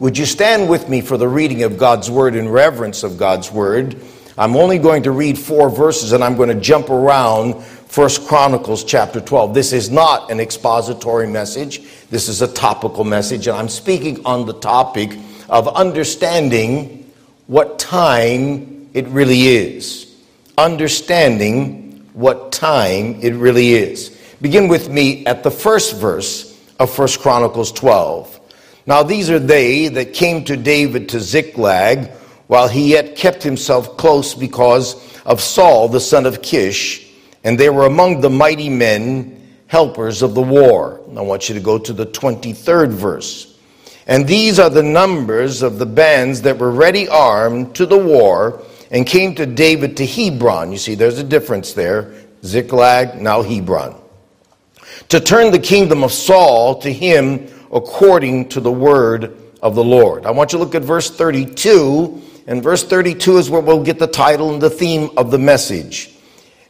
Would you stand with me for the reading of God's word in reverence of God's word? I'm only going to read four verses and I'm going to jump around First Chronicles chapter 12. This is not an expository message. This is a topical message and I'm speaking on the topic of understanding what time it really is. Understanding what time it really is. Begin with me at the first verse of First Chronicles 12. Now these are they that came to David to Ziklag while he yet kept himself close because of Saul the son of Kish, and they were among the mighty men, helpers of the war. I want you to go to the 23rd verse. And these are the numbers of the bands that were ready armed to the war and came to David to Hebron. You see, there's a difference there. Ziklag, now Hebron. To turn the kingdom of Saul to him according to the word of the Lord. I want you to look at verse 32, and verse 32 is where we'll get the title and the theme of the message.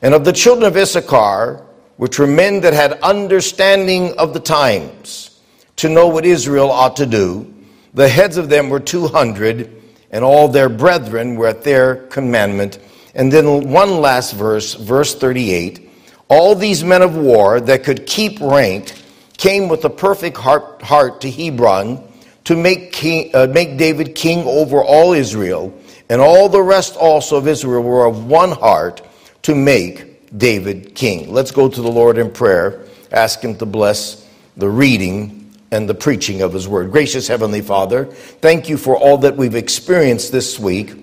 And of the children of Issachar, which were men that had understanding of the times, to know what Israel ought to do, the heads of them were 200, and all their brethren were at their commandment. And then one last verse, verse 38 all these men of war that could keep rank came with a perfect heart, heart to Hebron to make, king, uh, make David king over all Israel, and all the rest also of Israel were of one heart to make David king. Let's go to the Lord in prayer, ask him to bless the reading and the preaching of his word. Gracious Heavenly Father, thank you for all that we've experienced this week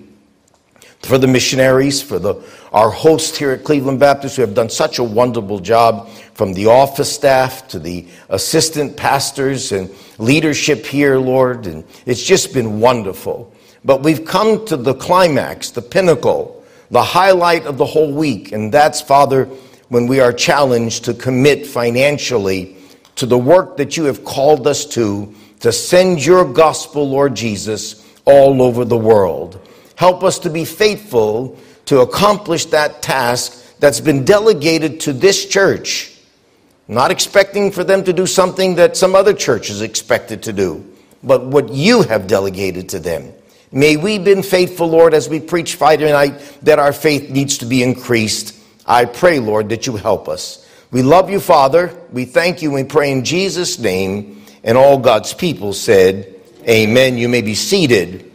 for the missionaries, for the, our hosts here at Cleveland Baptist who have done such a wonderful job, from the office staff to the assistant pastors and leadership here, Lord. And it's just been wonderful. But we've come to the climax, the pinnacle, the highlight of the whole week. And that's, Father, when we are challenged to commit financially to the work that you have called us to, to send your gospel, Lord Jesus, all over the world. Help us to be faithful to accomplish that task that's been delegated to this church. Not expecting for them to do something that some other church is expected to do, but what you have delegated to them. May we be faithful, Lord, as we preach Friday night, that our faith needs to be increased. I pray, Lord, that you help us. We love you, Father. We thank you. We pray in Jesus' name. And all God's people said, Amen. You may be seated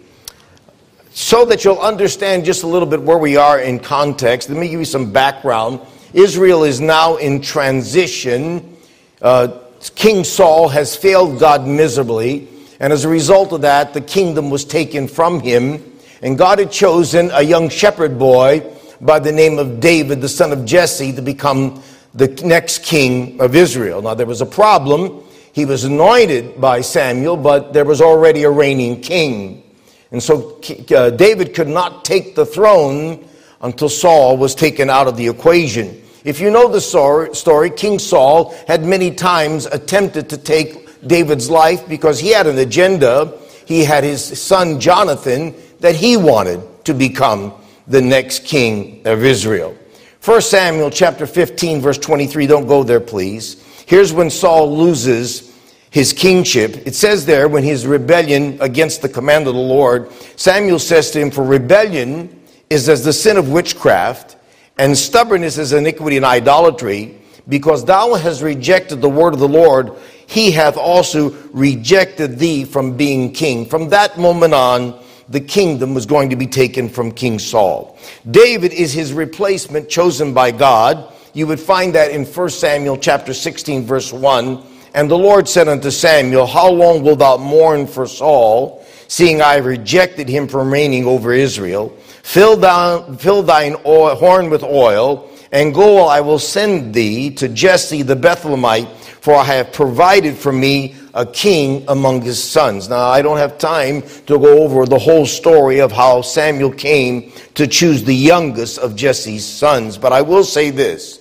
so that you'll understand just a little bit where we are in context, let me give you some background. Israel is now in transition. Uh, King Saul has failed God miserably, and as a result of that, the kingdom was taken from him. And God had chosen a young shepherd boy by the name of David, the son of Jesse, to become the next king of Israel. Now, there was a problem. He was anointed by Samuel, but there was already a reigning king. And so uh, David could not take the throne until Saul was taken out of the equation. If you know the story, King Saul had many times attempted to take David's life because he had an agenda. He had his son Jonathan that he wanted to become the next king of Israel. 1 Samuel chapter 15 verse 23, don't go there please. Here's when Saul loses his kingship. It says there, when his rebellion against the command of the Lord, Samuel says to him, For rebellion is as the sin of witchcraft, and stubbornness is iniquity and idolatry. Because thou hast rejected the word of the Lord, he hath also rejected thee from being king. From that moment on, the kingdom was going to be taken from King Saul. David is his replacement chosen by God. You would find that in 1 Samuel chapter 16 verse 1 and the Lord said unto Samuel, How long wilt thou mourn for Saul, seeing I have rejected him from reigning over Israel? Fill, down, fill thine oil, horn with oil, and go, I will send thee to Jesse the Bethlehemite, for I have provided for me a king among his sons. Now, I don't have time to go over the whole story of how Samuel came to choose the youngest of Jesse's sons, but I will say this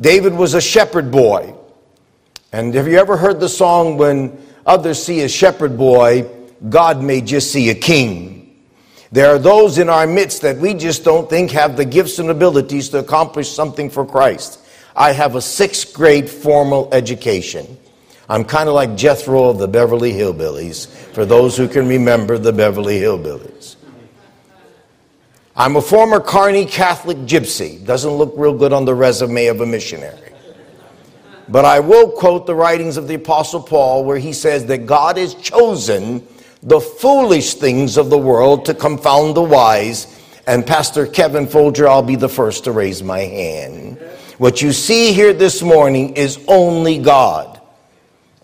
David was a shepherd boy. And have you ever heard the song, When Others See a Shepherd Boy, God May Just See a King? There are those in our midst that we just don't think have the gifts and abilities to accomplish something for Christ. I have a sixth grade formal education. I'm kind of like Jethro of the Beverly Hillbillies, for those who can remember the Beverly Hillbillies. I'm a former carny Catholic gypsy. Doesn't look real good on the resume of a missionary. But I will quote the writings of the Apostle Paul, where he says that God has chosen the foolish things of the world to confound the wise. And Pastor Kevin Folger, I'll be the first to raise my hand. What you see here this morning is only God.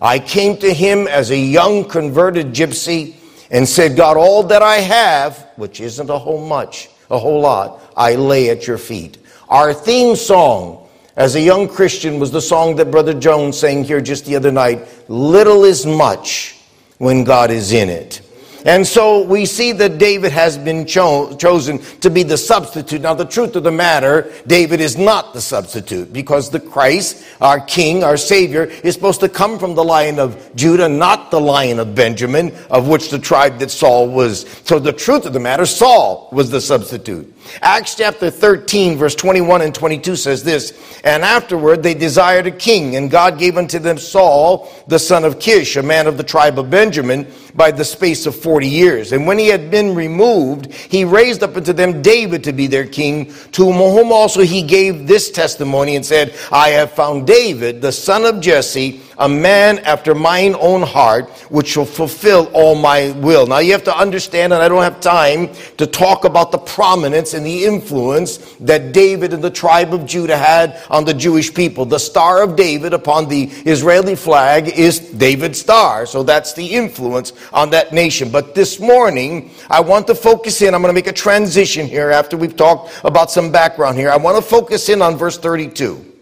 I came to him as a young converted gypsy and said, God, all that I have, which isn't a whole much, a whole lot, I lay at your feet. Our theme song as a young Christian was the song that Brother Jones sang here just the other night Little is much when God is in it. And so we see that David has been cho- chosen to be the substitute. Now, the truth of the matter, David is not the substitute because the Christ, our King, our Savior, is supposed to come from the line of Judah, not the line of Benjamin, of which the tribe that Saul was. So the truth of the matter, Saul was the substitute. Acts chapter 13, verse 21 and 22 says this And afterward they desired a king, and God gave unto them Saul, the son of Kish, a man of the tribe of Benjamin, by the space of 40 years. And when he had been removed, he raised up unto them David to be their king, to whom also he gave this testimony and said, I have found David, the son of Jesse, a man after mine own heart, which shall fulfill all my will. Now you have to understand, and I don't have time to talk about the prominence and the influence that David and the tribe of Judah had on the Jewish people. The Star of David upon the Israeli flag is David's star. So that's the influence on that nation. But this morning, I want to focus in. I'm going to make a transition here after we've talked about some background here. I want to focus in on verse 32.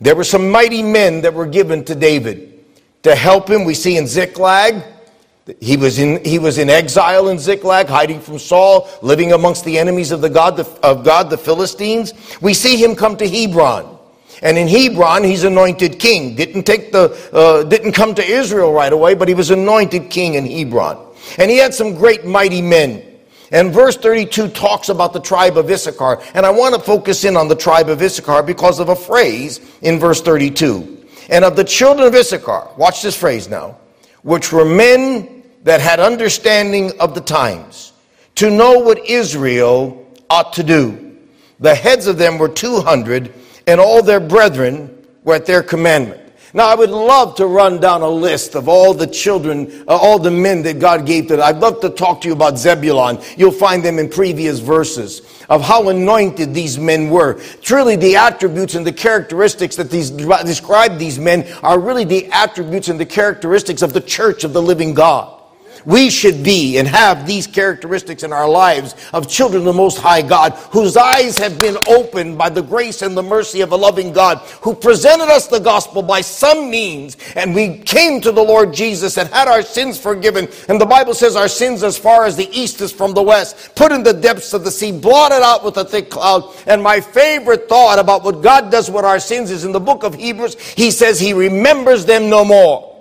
There were some mighty men that were given to David to help him. We see in Ziklag, he was in, he was in exile in Ziklag, hiding from Saul, living amongst the enemies of, the God, of God, the Philistines. We see him come to Hebron. And in Hebron, he's anointed king. Didn't take the, uh, didn't come to Israel right away, but he was anointed king in Hebron. And he had some great mighty men. And verse 32 talks about the tribe of Issachar. And I want to focus in on the tribe of Issachar because of a phrase in verse 32. And of the children of Issachar, watch this phrase now, which were men that had understanding of the times, to know what Israel ought to do. The heads of them were 200, and all their brethren were at their commandment. Now, I would love to run down a list of all the children, uh, all the men that God gave to them. I'd love to talk to you about Zebulon. You'll find them in previous verses of how anointed these men were. Truly, the attributes and the characteristics that these describe these men are really the attributes and the characteristics of the church of the living God. We should be and have these characteristics in our lives of children of the Most High God, whose eyes have been opened by the grace and the mercy of a loving God, who presented us the gospel by some means, and we came to the Lord Jesus and had our sins forgiven. And the Bible says our sins as far as the east is from the west, put in the depths of the sea, blotted out with a thick cloud. And my favorite thought about what God does with our sins is in the book of Hebrews, he says he remembers them no more.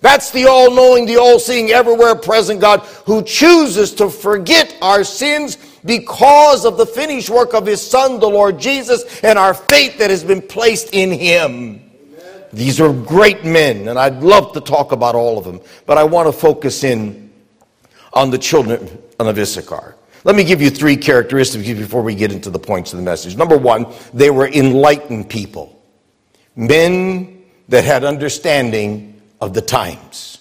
That's the all knowing, the all seeing, everywhere present God who chooses to forget our sins because of the finished work of his Son, the Lord Jesus, and our faith that has been placed in him. Amen. These are great men, and I'd love to talk about all of them, but I want to focus in on the children of Issachar. Let me give you three characteristics before we get into the points of the message. Number one, they were enlightened people, men that had understanding of the times.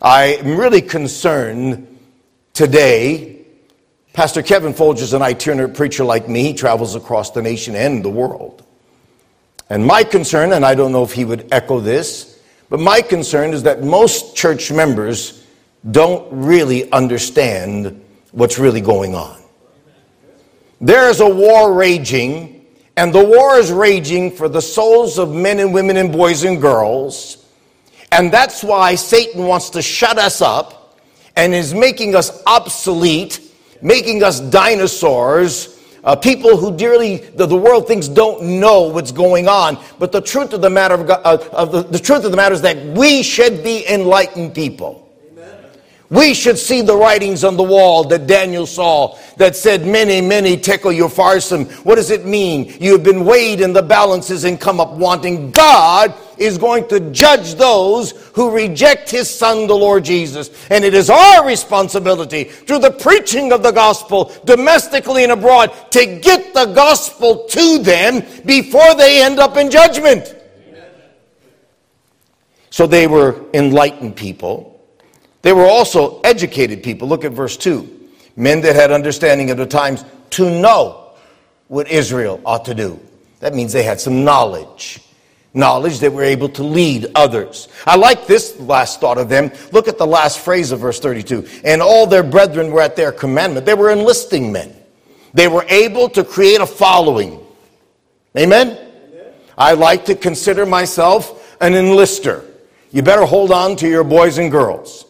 I am really concerned today. Pastor Kevin Folger is an itinerant preacher like me. He travels across the nation and the world. And my concern, and I don't know if he would echo this, but my concern is that most church members don't really understand what's really going on. There is a war raging, and the war is raging for the souls of men and women and boys and girls and that's why Satan wants to shut us up and is making us obsolete, making us dinosaurs, uh, people who dearly the, the, world thinks don't know what's going on. But the truth of the matter of, God, uh, of the, the truth of the matter is that we should be enlightened people. We should see the writings on the wall that Daniel saw that said, Mene, mene, tekel your upharsin. What does it mean? You have been weighed in the balances and come up wanting. God is going to judge those who reject his son, the Lord Jesus. And it is our responsibility through the preaching of the gospel domestically and abroad to get the gospel to them before they end up in judgment. So they were enlightened people they were also educated people. Look at verse 2. Men that had understanding of the times to know what Israel ought to do. That means they had some knowledge. Knowledge that were able to lead others. I like this last thought of them. Look at the last phrase of verse 32. And all their brethren were at their commandment. They were enlisting men. They were able to create a following. Amen? Amen. I like to consider myself an enlister. You better hold on to your boys and girls.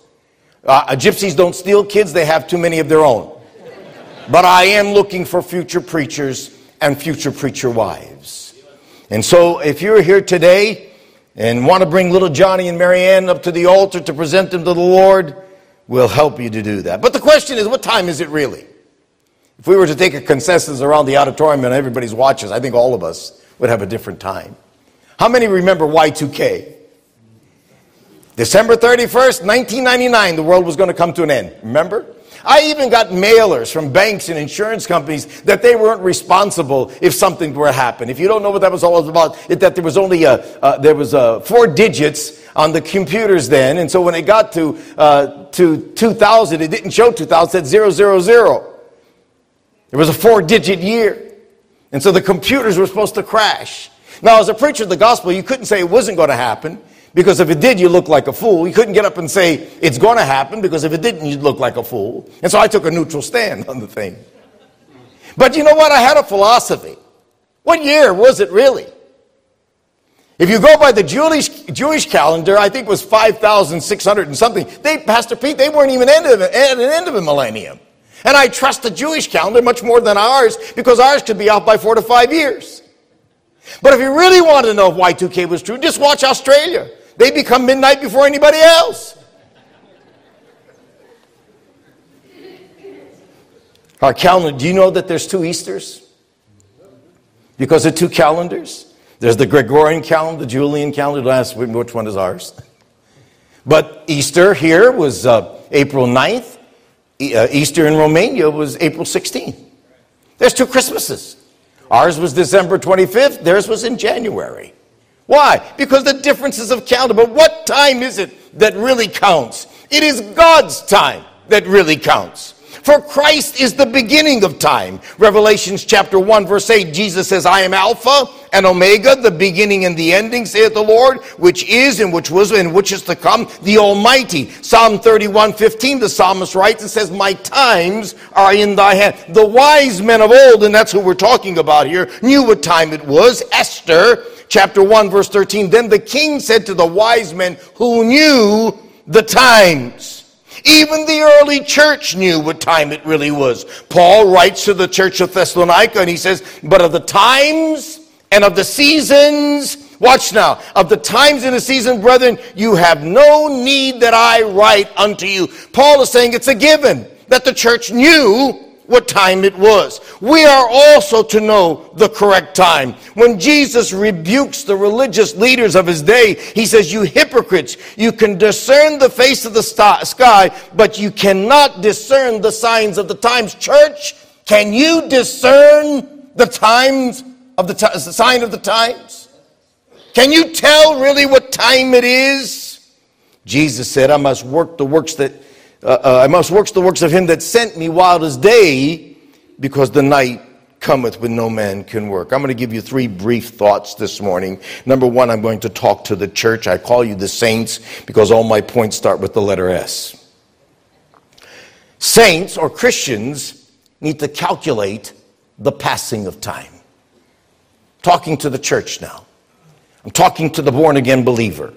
Uh, gypsies don't steal kids, they have too many of their own. But I am looking for future preachers and future preacher wives. And so if you're here today and want to bring little Johnny and Marianne up to the altar to present them to the Lord, we'll help you to do that. But the question is, what time is it really? If we were to take a consensus around the auditorium and everybody's watches, I think all of us would have a different time. How many remember Y2K? December 31st, 1999, the world was going to come to an end. Remember? I even got mailers from banks and insurance companies that they weren't responsible if something were to happen. If you don't know what that was all about, it, that there was only a, uh, there was a four digits on the computers then, and so when it got to uh, to 2000, it didn't show 2000, it said 000. It was a four-digit year, and so the computers were supposed to crash. Now, as a preacher of the gospel, you couldn't say it wasn't going to happen. Because if it did, you look like a fool. You couldn't get up and say, it's going to happen, because if it didn't, you'd look like a fool. And so I took a neutral stand on the thing. But you know what? I had a philosophy. What year was it really? If you go by the Jewish, Jewish calendar, I think it was 5,600 and something. They, Pastor Pete, they weren't even at an end of a millennium. And I trust the Jewish calendar much more than ours because ours could be out by four to five years. But if you really want to know if Y2K was true, just watch Australia. They become midnight before anybody else. Our calendar, do you know that there's two Easters? Because of two calendars? There's the Gregorian calendar, the Julian calendar. Ask which one is ours. But Easter here was uh, April 9th. Uh, Easter in Romania was April 16th. There's two Christmases. Ours was December 25th, theirs was in January. Why? Because the differences of calendar. But what time is it that really counts? It is God's time that really counts. For Christ is the beginning of time. Revelations chapter 1, verse 8, Jesus says, I am Alpha and Omega, the beginning and the ending, saith the Lord, which is and which was and which is to come, the Almighty. Psalm 31, 15, the psalmist writes and says, My times are in thy hand. The wise men of old, and that's who we're talking about here, knew what time it was. Esther chapter 1, verse 13. Then the king said to the wise men who knew the times. Even the early church knew what time it really was. Paul writes to the church of Thessalonica and he says, But of the times and of the seasons, watch now, of the times and the season, brethren, you have no need that I write unto you. Paul is saying it's a given that the church knew what time it was. We are also to know the correct time. When Jesus rebukes the religious leaders of his day, he says, You hypocrites, you can discern the face of the sky, but you cannot discern the signs of the times. Church, can you discern the times of the, t- the sign of the times? Can you tell really what time it is? Jesus said, I must work the works that uh, uh, I must work the works of him that sent me while it is day, because the night cometh when no man can work. I'm going to give you three brief thoughts this morning. Number one, I'm going to talk to the church. I call you the saints because all my points start with the letter S. Saints or Christians need to calculate the passing of time. Talking to the church now. I'm talking to the born again believer.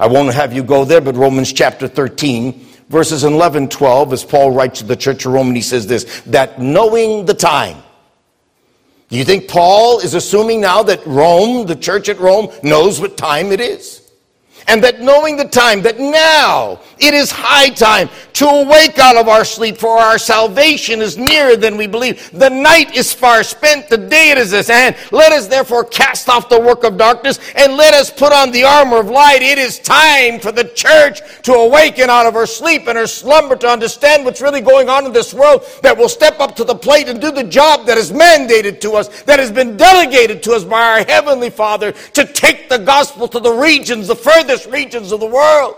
I won't have you go there, but Romans chapter 13 verses 11, 12, as Paul writes to the church of Rome, and he says this, that knowing the time. Do you think Paul is assuming now that Rome, the church at Rome, knows what time it is? And that knowing the time, that now it is high time to awake out of our sleep, for our salvation is nearer than we believe. The night is far spent, the day is at hand. Let us therefore cast off the work of darkness, and let us put on the armor of light. It is time for the church to awaken out of her sleep and her slumber to understand what's really going on in this world, that will step up to the plate and do the job that is mandated to us, that has been delegated to us by our Heavenly Father to take the gospel to the regions, the furthest regions of the world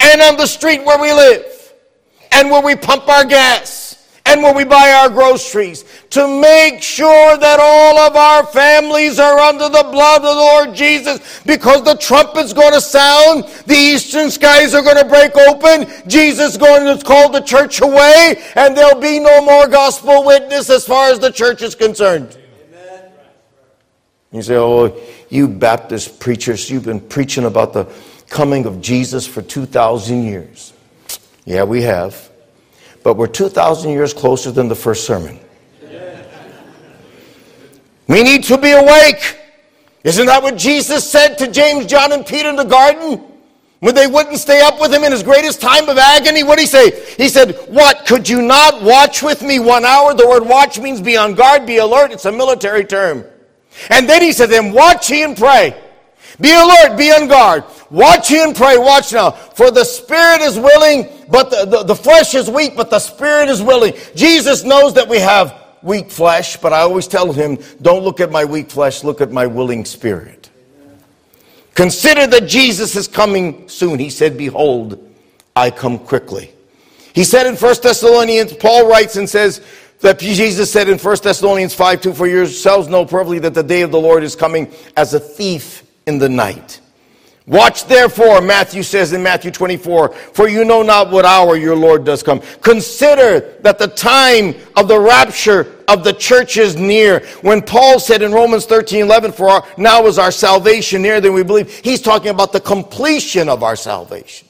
and on the street where we live and where we pump our gas and where we buy our groceries to make sure that all of our families are under the blood of the Lord Jesus because the trumpet's going to sound, the eastern skies are going to break open, Jesus is going to call the church away, and there'll be no more gospel witness as far as the church is concerned. Amen. You say, oh, you Baptist preachers, you've been preaching about the coming of Jesus for 2,000 years. Yeah, we have. But we're 2,000 years closer than the first sermon. We need to be awake. Isn't that what Jesus said to James, John, and Peter in the garden? When they wouldn't stay up with him in his greatest time of agony, what did he say? He said, What? Could you not watch with me one hour? The word watch means be on guard, be alert. It's a military term. And then he said, then watch ye and pray. Be alert, be on guard. Watch ye and pray. Watch now. For the spirit is willing, but the, the, the flesh is weak, but the spirit is willing. Jesus knows that we have weak flesh, but I always tell him, don't look at my weak flesh, look at my willing spirit. Consider that Jesus is coming soon. He said, Behold, I come quickly. He said in 1 Thessalonians, Paul writes and says, that Jesus said in 1 Thessalonians 5 2, For yourselves know perfectly that the day of the Lord is coming as a thief in the night. Watch therefore, Matthew says in Matthew 24, for you know not what hour your Lord does come. Consider that the time of the rapture of the church is near. When Paul said in Romans 13 11, for our, now is our salvation nearer than we believe, he's talking about the completion of our salvation.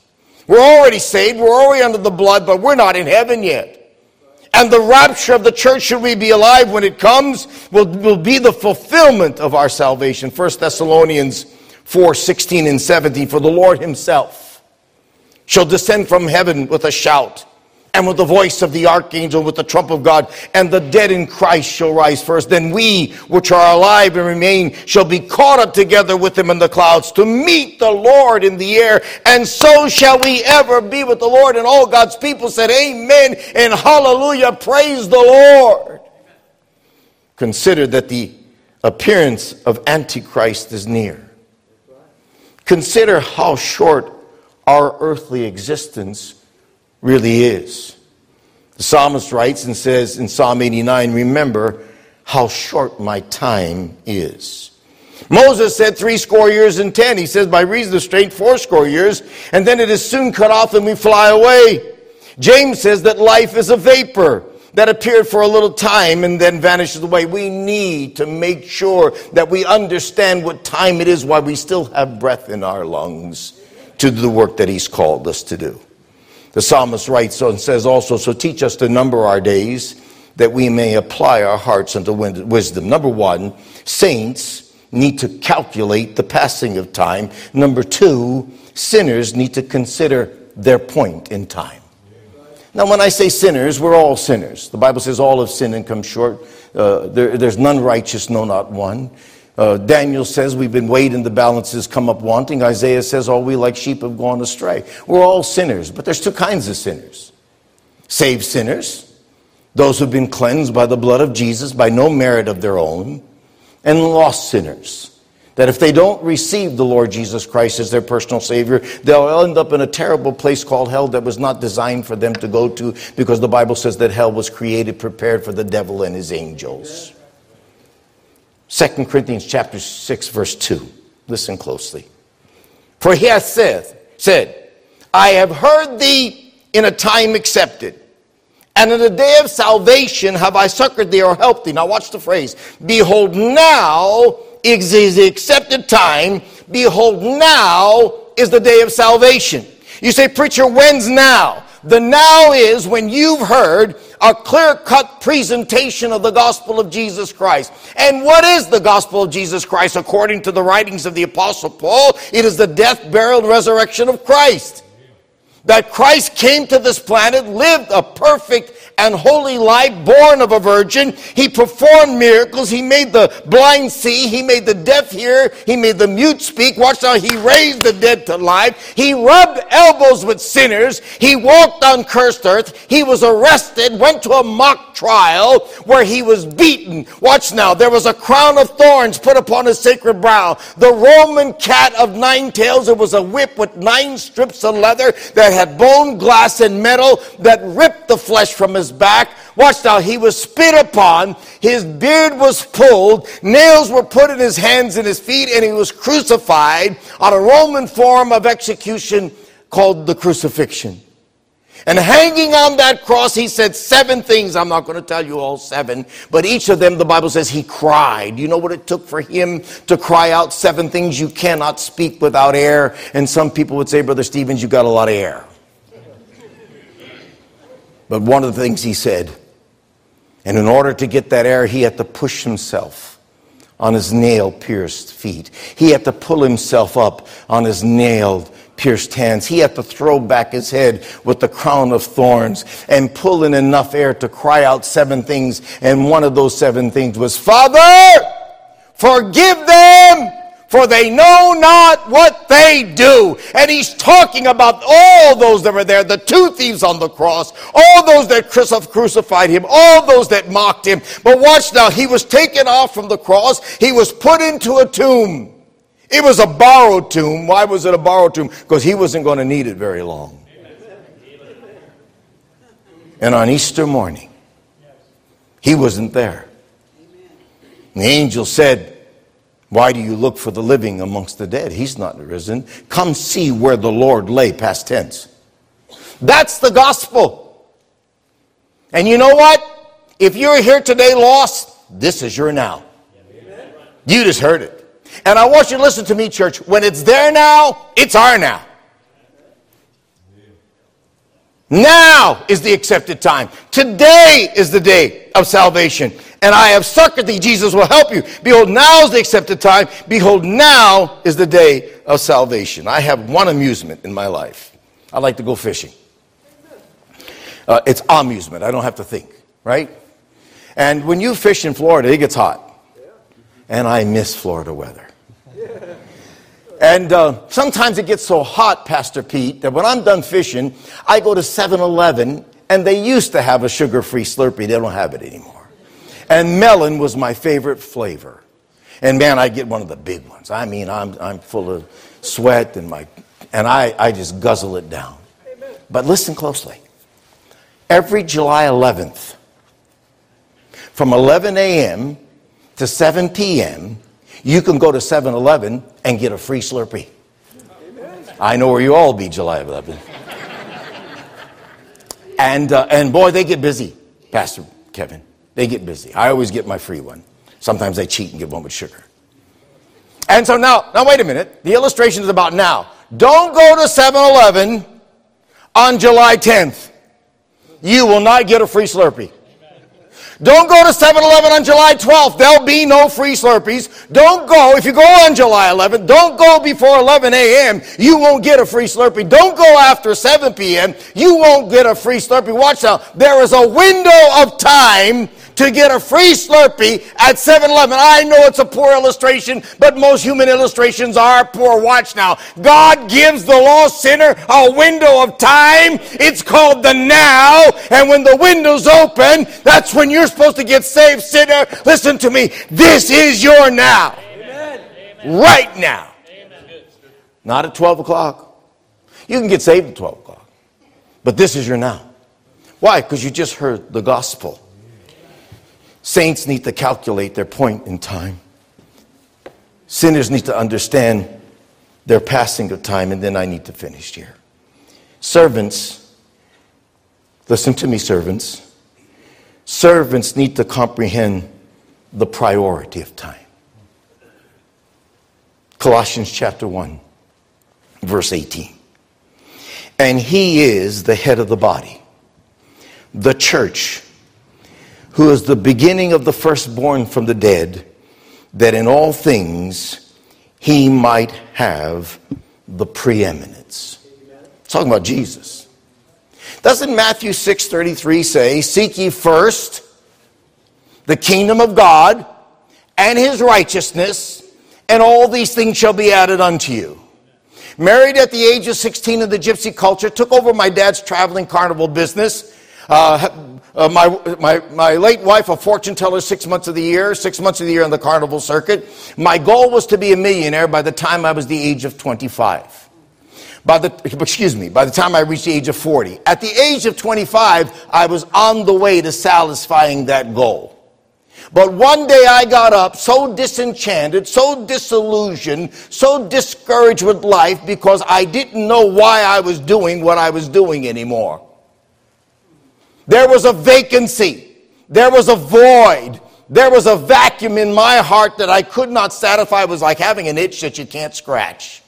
We're already saved, we're already under the blood, but we're not in heaven yet. And the rapture of the church, should we be alive when it comes, will, will be the fulfillment of our salvation. 1 Thessalonians 4 16 and 17. For the Lord himself shall descend from heaven with a shout and with the voice of the archangel, with the trump of God, and the dead in Christ shall rise first. Then we, which are alive and remain, shall be caught up together with him in the clouds to meet the Lord in the air, and so shall we ever be with the Lord. And all God's people said, Amen and hallelujah, praise the Lord. Consider that the appearance of Antichrist is near. Consider how short our earthly existence really is. The psalmist writes and says in Psalm 89 Remember how short my time is. Moses said three score years and ten. He says, by reason of strength, four score years, and then it is soon cut off and we fly away. James says that life is a vapor that appeared for a little time and then vanishes away. We need to make sure that we understand what time it is while we still have breath in our lungs to do the work that He's called us to do. The psalmist writes and says also, So teach us to number our days that we may apply our hearts unto wisdom. Number one, saints need to calculate the passing of time. Number two, sinners need to consider their point in time. Now, when I say sinners, we're all sinners. The Bible says all have sinned and come short. Uh, there, there's none righteous, no, not one. Uh, Daniel says we've been weighed in the balances, come up wanting. Isaiah says all we like sheep have gone astray. We're all sinners, but there's two kinds of sinners saved sinners, those who've been cleansed by the blood of Jesus by no merit of their own, and lost sinners. That if they don't receive the Lord Jesus Christ as their personal Savior, they'll end up in a terrible place called hell that was not designed for them to go to because the Bible says that hell was created, prepared for the devil and his angels. 2 Corinthians chapter 6, verse 2. Listen closely. For he hath said, said, I have heard thee in a time accepted, and in the day of salvation have I succored thee or helped thee. Now watch the phrase. Behold, now is the accepted time. Behold, now is the day of salvation. You say, preacher, when's now? The now is when you've heard a clear cut presentation of the gospel of Jesus Christ. And what is the gospel of Jesus Christ according to the writings of the Apostle Paul? It is the death, burial, and resurrection of Christ. That Christ came to this planet, lived a perfect and holy life, born of a virgin. He performed miracles. He made the blind see. He made the deaf hear. He made the mute speak. Watch now. He raised the dead to life. He rubbed elbows with sinners. He walked on cursed earth. He was arrested, went to a mock trial where he was beaten. Watch now. There was a crown of thorns put upon his sacred brow. The Roman cat of nine tails. It was a whip with nine strips of leather that had bone, glass, and metal that ripped the flesh from his his back. Watch now, he was spit upon, his beard was pulled, nails were put in his hands and his feet, and he was crucified on a Roman form of execution called the crucifixion. And hanging on that cross, he said seven things. I'm not going to tell you all seven, but each of them, the Bible says he cried. You know what it took for him to cry out seven things you cannot speak without air? And some people would say, Brother Stevens, you got a lot of air. But one of the things he said, and in order to get that air, he had to push himself on his nail pierced feet. He had to pull himself up on his nailed pierced hands. He had to throw back his head with the crown of thorns and pull in enough air to cry out seven things. And one of those seven things was, Father, forgive them for they know not what they do. And he's talking about all those that were there, the two thieves on the cross, all those that crucified him, all those that mocked him. But watch now, he was taken off from the cross, he was put into a tomb. It was a borrowed tomb. Why was it a borrowed tomb? Because he wasn't going to need it very long. And on Easter morning, he wasn't there. the angel said, why do you look for the living amongst the dead? He's not risen. Come see where the Lord lay, past tense. That's the gospel. And you know what? If you're here today lost, this is your now. You just heard it. And I want you to listen to me, church. When it's there now, it's our now. Now is the accepted time. Today is the day of salvation and I have succored thee. Jesus will help you. Behold, now is the accepted time. Behold, now is the day of salvation. I have one amusement in my life. I like to go fishing. Uh, it's amusement. I don't have to think, right? And when you fish in Florida, it gets hot. And I miss Florida weather. And uh, sometimes it gets so hot, Pastor Pete, that when I'm done fishing, I go to 7 Eleven, and they used to have a sugar free Slurpee. They don't have it anymore. And melon was my favorite flavor. And man, I get one of the big ones. I mean, I'm, I'm full of sweat and, my, and I, I just guzzle it down. But listen closely. Every July 11th, from 11 a.m. to 7 p.m., you can go to 7 Eleven and get a free Slurpee. I know where you all be July 11th. and, uh, and boy, they get busy, Pastor Kevin. They get busy. I always get my free one. Sometimes I cheat and get one with sugar. And so now, now wait a minute. The illustration is about now. Don't go to 7 Eleven on July 10th. You will not get a free Slurpee. Don't go to 7 Eleven on July 12th. There'll be no free Slurpees. Don't go, if you go on July 11th, don't go before 11 a.m. You won't get a free Slurpee. Don't go after 7 p.m. You won't get a free Slurpee. Watch out. There is a window of time to get a free Slurpee at 7 Eleven. I know it's a poor illustration, but most human illustrations are poor. Watch now. God gives the lost sinner a window of time. It's called the now. And when the window's open, that's when you're supposed to get saved, sinner. Listen to me. This is your now. Amen. Right now. Amen. Not at 12 o'clock. You can get saved at 12 o'clock. But this is your now. Why? Because you just heard the gospel. Saints need to calculate their point in time. Sinners need to understand their passing of time, and then I need to finish here. Servants, listen to me, servants. Servants need to comprehend the priority of time. Colossians chapter 1, verse 18. And he is the head of the body, the church who is the beginning of the firstborn from the dead, that in all things he might have the preeminence. talking about Jesus. Doesn't Matthew 6:33 say, "Seek ye first the kingdom of God and his righteousness, and all these things shall be added unto you"? Married at the age of 16 in the gypsy culture, took over my dad's traveling carnival business. Uh, uh, my, my, my late wife, a fortune teller, six months of the year, six months of the year on the carnival circuit. My goal was to be a millionaire by the time I was the age of 25. By the, excuse me, by the time I reached the age of 40. At the age of 25, I was on the way to satisfying that goal. But one day I got up so disenchanted, so disillusioned, so discouraged with life because I didn't know why I was doing what I was doing anymore. There was a vacancy. There was a void. There was a vacuum in my heart that I could not satisfy. It was like having an itch that you can't scratch.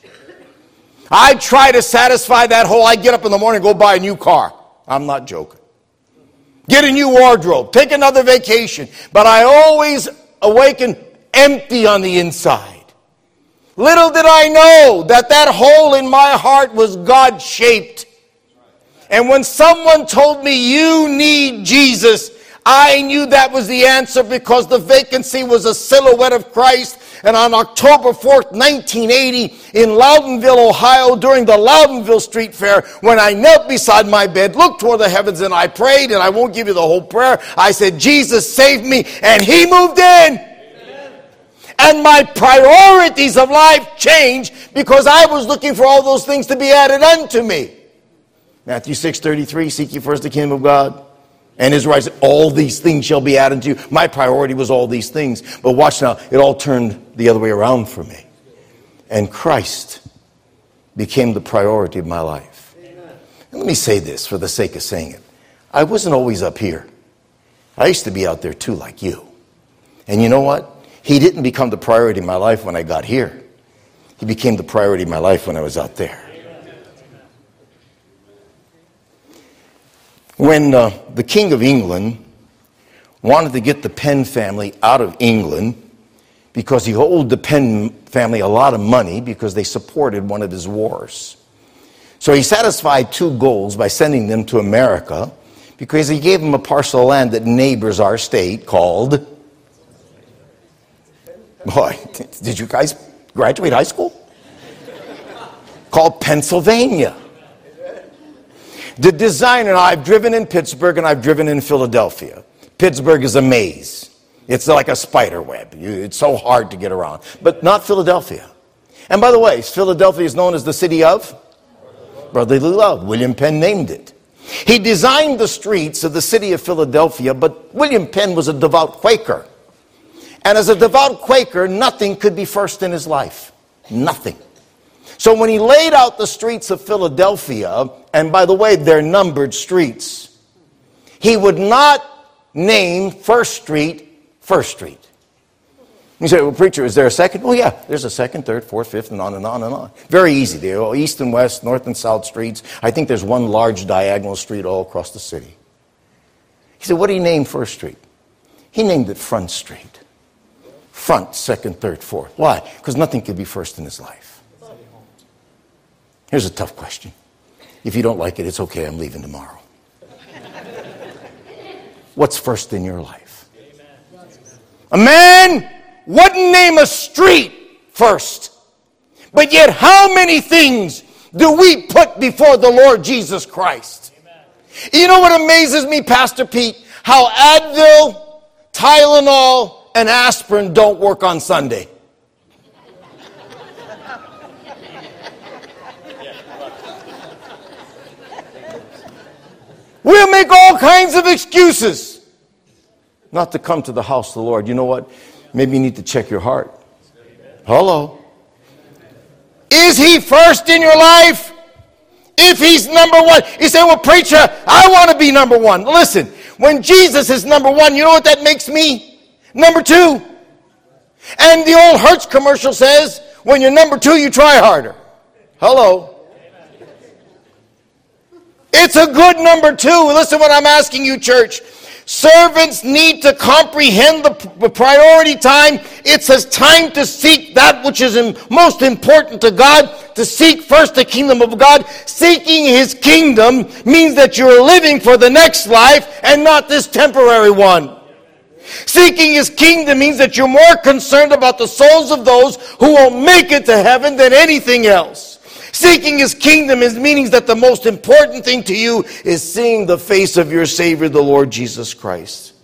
I try to satisfy that hole. I get up in the morning go buy a new car. I'm not joking. Get a new wardrobe. Take another vacation. But I always awaken empty on the inside. Little did I know that that hole in my heart was God shaped. And when someone told me, you need Jesus, I knew that was the answer because the vacancy was a silhouette of Christ. And on October 4th, 1980, in Loudonville, Ohio, during the Loudonville Street Fair, when I knelt beside my bed, looked toward the heavens, and I prayed, and I won't give you the whole prayer. I said, Jesus saved me, and He moved in. And my priorities of life changed because I was looking for all those things to be added unto me. Matthew 6 33, seek ye first the kingdom of God and his righteousness. All these things shall be added to you. My priority was all these things. But watch now, it all turned the other way around for me. And Christ became the priority of my life. And let me say this for the sake of saying it. I wasn't always up here. I used to be out there too, like you. And you know what? He didn't become the priority of my life when I got here. He became the priority of my life when I was out there. When uh, the King of England wanted to get the Penn family out of England because he owed the Penn family a lot of money because they supported one of his wars. So he satisfied two goals by sending them to America because he gave them a parcel of land that neighbors our state called. Boy, did you guys graduate high school? called Pennsylvania. The designer, I've driven in Pittsburgh and I've driven in Philadelphia. Pittsburgh is a maze. It's like a spider web. It's so hard to get around. But not Philadelphia. And by the way, Philadelphia is known as the city of brotherly love. William Penn named it. He designed the streets of the city of Philadelphia, but William Penn was a devout Quaker. And as a devout Quaker, nothing could be first in his life. Nothing. So when he laid out the streets of Philadelphia, and by the way, they're numbered streets, he would not name First Street First Street. You say, well, preacher, is there a second? Oh, yeah, there's a second, third, fourth, fifth, and on and on and on. Very easy. They're all east and west, north and south streets. I think there's one large diagonal street all across the city. He said, what did he name First Street? He named it Front Street. Front, second, third, fourth. Why? Because nothing could be first in his life. Here's a tough question. If you don't like it, it's okay. I'm leaving tomorrow. What's first in your life? A man wouldn't name a street first. But yet, how many things do we put before the Lord Jesus Christ? You know what amazes me, Pastor Pete? How Advil, Tylenol, and aspirin don't work on Sunday. We'll make all kinds of excuses not to come to the house of the Lord. You know what? Maybe you need to check your heart. Hello. Is he first in your life? If he's number one, you say, Well, preacher, I want to be number one. Listen, when Jesus is number one, you know what that makes me? Number two. And the old Hertz commercial says, When you're number two, you try harder. Hello. It's a good number two. Listen what I'm asking you, church. Servants need to comprehend the priority time. It says time to seek that which is most important to God, to seek first the kingdom of God. Seeking his kingdom means that you're living for the next life and not this temporary one. Seeking his kingdom means that you're more concerned about the souls of those who will make it to heaven than anything else. Seeking his kingdom is meaning that the most important thing to you is seeing the face of your Savior, the Lord Jesus Christ.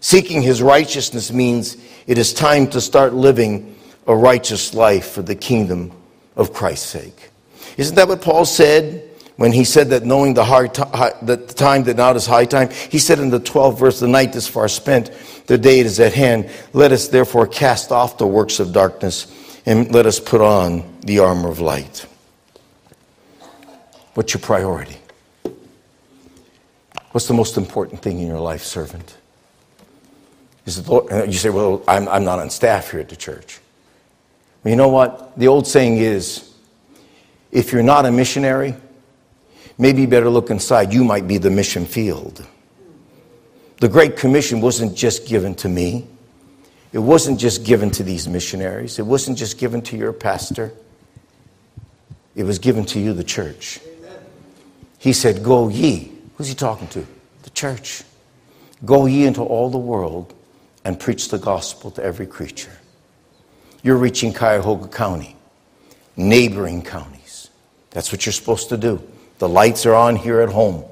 Seeking his righteousness means it is time to start living a righteous life for the kingdom of Christ's sake. Isn't that what Paul said when he said that knowing the, hard t- the time that now is high time? He said in the 12th verse, the night is far spent, the day is at hand. Let us therefore cast off the works of darkness and let us put on the armor of light. What's your priority? What's the most important thing in your life, servant? Is it Lord? You say, well, I'm, I'm not on staff here at the church. Well, you know what? The old saying is if you're not a missionary, maybe you better look inside. You might be the mission field. The Great Commission wasn't just given to me, it wasn't just given to these missionaries, it wasn't just given to your pastor, it was given to you, the church. He said, Go ye. Who's he talking to? The church. Go ye into all the world and preach the gospel to every creature. You're reaching Cuyahoga County, neighboring counties. That's what you're supposed to do. The lights are on here at home.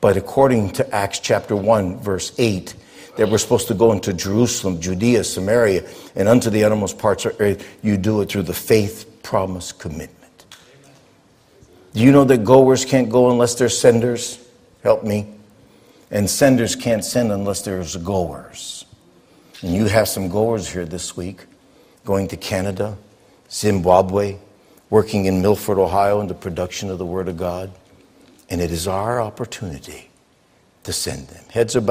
But according to Acts chapter 1, verse 8, that we're supposed to go into Jerusalem, Judea, Samaria, and unto the uttermost parts of earth, you do it through the faith promise commitment. Do you know that goers can't go unless there's senders? Help me. And senders can't send unless there's goers. And you have some goers here this week going to Canada, Zimbabwe, working in Milford, Ohio in the production of the Word of God. And it is our opportunity to send them. Heads about.